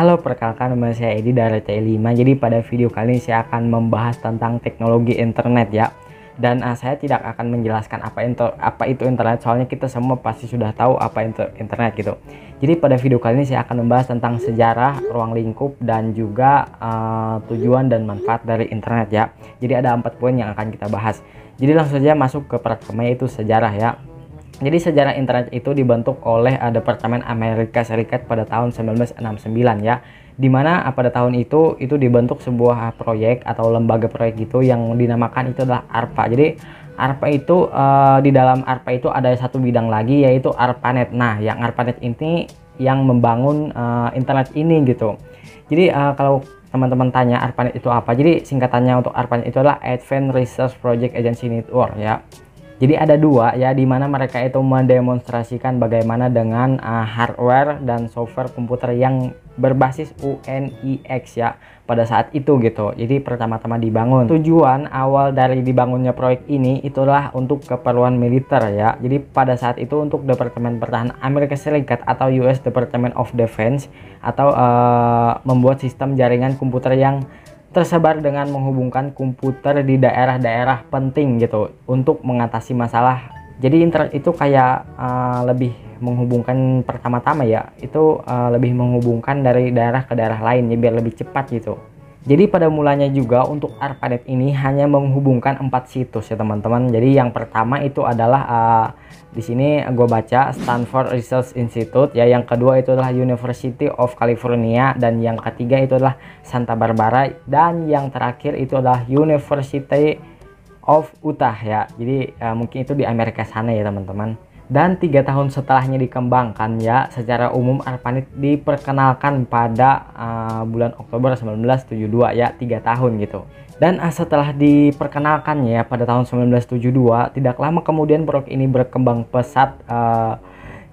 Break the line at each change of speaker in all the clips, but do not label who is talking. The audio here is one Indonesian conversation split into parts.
Halo, perkenalkan nama saya Edi dari T5. Jadi pada video kali ini saya akan membahas tentang teknologi internet ya. Dan uh, saya tidak akan menjelaskan apa itu apa itu internet soalnya kita semua pasti sudah tahu apa itu internet gitu. Jadi pada video kali ini saya akan membahas tentang sejarah, ruang lingkup dan juga uh, tujuan dan manfaat dari internet ya. Jadi ada empat poin yang akan kita bahas. Jadi langsung saja masuk ke pertama yaitu sejarah ya. Jadi sejarah internet itu dibentuk oleh uh, Departemen Amerika Serikat pada tahun 1969 ya. Di mana uh, pada tahun itu itu dibentuk sebuah proyek atau lembaga proyek gitu yang dinamakan itu adalah ARPA. Jadi ARPA itu uh, di dalam ARPA itu ada satu bidang lagi yaitu ARPANET. Nah, yang ARPANET ini yang membangun uh, internet ini gitu. Jadi uh, kalau teman-teman tanya ARPANET itu apa? Jadi singkatannya untuk ARPANET itu adalah Advanced Research Project Agency Network ya. Jadi ada dua ya di mana mereka itu mendemonstrasikan bagaimana dengan uh, hardware dan software komputer yang berbasis UNIX ya pada saat itu gitu. Jadi pertama-tama dibangun. Tujuan awal dari dibangunnya proyek ini itulah untuk keperluan militer ya. Jadi pada saat itu untuk Departemen Pertahanan Amerika Serikat atau US Department of Defense atau uh, membuat sistem jaringan komputer yang tersebar dengan menghubungkan komputer di daerah-daerah penting gitu untuk mengatasi masalah. Jadi internet itu kayak uh, lebih menghubungkan pertama-tama ya, itu uh, lebih menghubungkan dari daerah ke daerah lain ya biar lebih cepat gitu. Jadi pada mulanya juga untuk ARPANET ini hanya menghubungkan empat situs ya teman-teman. Jadi yang pertama itu adalah uh, di sini gue baca Stanford Research Institute ya. Yang kedua itu adalah University of California dan yang ketiga itu adalah Santa Barbara dan yang terakhir itu adalah University of Utah ya. Jadi uh, mungkin itu di Amerika sana ya teman-teman dan tiga tahun setelahnya dikembangkan ya secara umum ARPANET diperkenalkan pada uh, bulan Oktober 1972 ya tiga tahun gitu. Dan uh, setelah diperkenalkannya pada tahun 1972 tidak lama kemudian proyek ini berkembang pesat uh,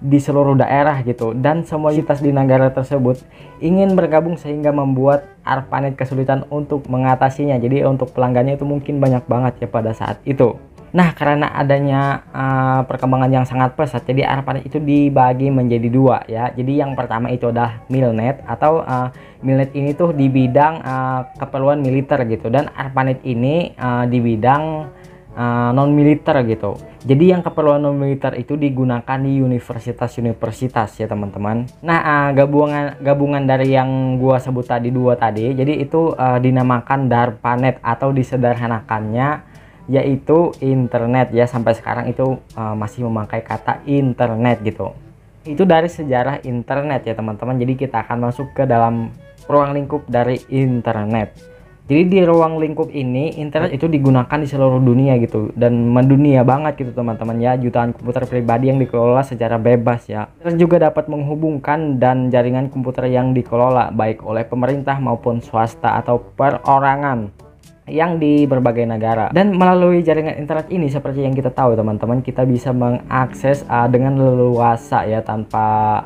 di seluruh daerah gitu. Dan semua universitas di negara tersebut ingin bergabung sehingga membuat ARPANET kesulitan untuk mengatasinya. Jadi untuk pelanggannya itu mungkin banyak banget ya pada saat itu Nah, karena adanya uh, perkembangan yang sangat pesat, jadi ARPANET itu dibagi menjadi dua ya. Jadi yang pertama itu adalah Milnet atau uh, Milnet ini tuh di bidang uh, keperluan militer gitu dan ARPANET ini uh, di bidang uh, non militer gitu. Jadi yang keperluan non militer itu digunakan di universitas-universitas ya teman-teman. Nah uh, gabungan gabungan dari yang gua sebut tadi dua tadi, jadi itu uh, dinamakan DARPANET atau disederhanakannya yaitu internet ya. Sampai sekarang itu uh, masih memakai kata internet gitu. Itu dari sejarah internet ya teman-teman. Jadi kita akan masuk ke dalam ruang lingkup dari internet. Jadi di ruang lingkup ini internet itu digunakan di seluruh dunia gitu. Dan mendunia banget gitu teman-teman ya. Jutaan komputer pribadi yang dikelola secara bebas ya. Terus juga dapat menghubungkan dan jaringan komputer yang dikelola baik oleh pemerintah maupun swasta atau perorangan yang di berbagai negara. Dan melalui jaringan internet ini seperti yang kita tahu teman-teman kita bisa mengakses uh, dengan leluasa ya tanpa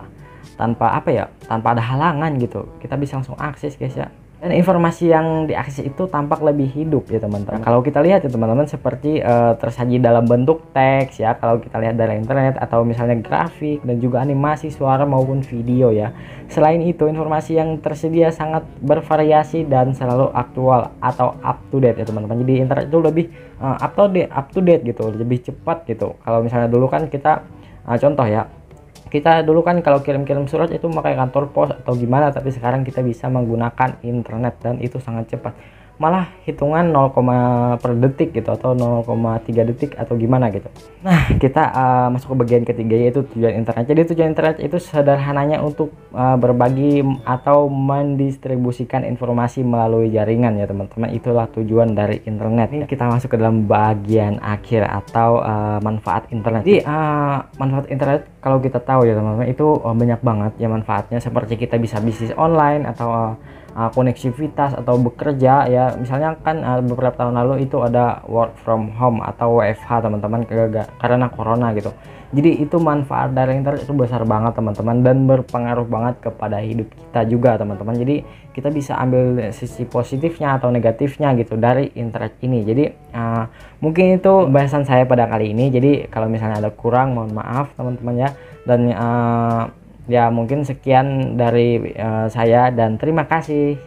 tanpa apa ya tanpa ada halangan gitu. Kita bisa langsung akses guys ya dan informasi yang diakses itu tampak lebih hidup ya teman-teman. Nah, kalau kita lihat ya teman-teman seperti uh, tersaji dalam bentuk teks ya kalau kita lihat dari internet atau misalnya grafik dan juga animasi suara maupun video ya. Selain itu informasi yang tersedia sangat bervariasi dan selalu aktual atau up to date ya teman-teman. Jadi internet itu lebih uh, up to date, up to date gitu, lebih cepat gitu. Kalau misalnya dulu kan kita uh, contoh ya kita dulu kan kalau kirim-kirim surat itu pakai kantor pos atau gimana tapi sekarang kita bisa menggunakan internet dan itu sangat cepat malah hitungan 0, per detik gitu atau 0,3 detik atau gimana gitu. Nah, kita uh, masuk ke bagian ketiga yaitu tujuan internet. Jadi tujuan internet itu sederhananya untuk uh, berbagi atau mendistribusikan informasi melalui jaringan ya teman-teman. Itulah tujuan dari internet. Ini kita masuk ke dalam bagian akhir atau uh, manfaat internet. Jadi uh, manfaat internet kalau kita tahu ya teman-teman itu uh, banyak banget ya manfaatnya seperti kita bisa bisnis online atau uh, uh, koneksivitas atau bekerja ya. Misalnya kan uh, beberapa tahun lalu itu ada work from home atau WFH teman-teman karena corona gitu. Jadi itu manfaat dari internet itu besar banget teman-teman dan berpengaruh banget kepada hidup kita juga teman-teman. Jadi kita bisa ambil sisi positifnya atau negatifnya gitu dari internet ini. Jadi uh, mungkin itu bahasan saya pada kali ini. Jadi kalau misalnya ada kurang mohon maaf teman-teman ya. Dan uh, ya mungkin sekian dari uh, saya dan terima kasih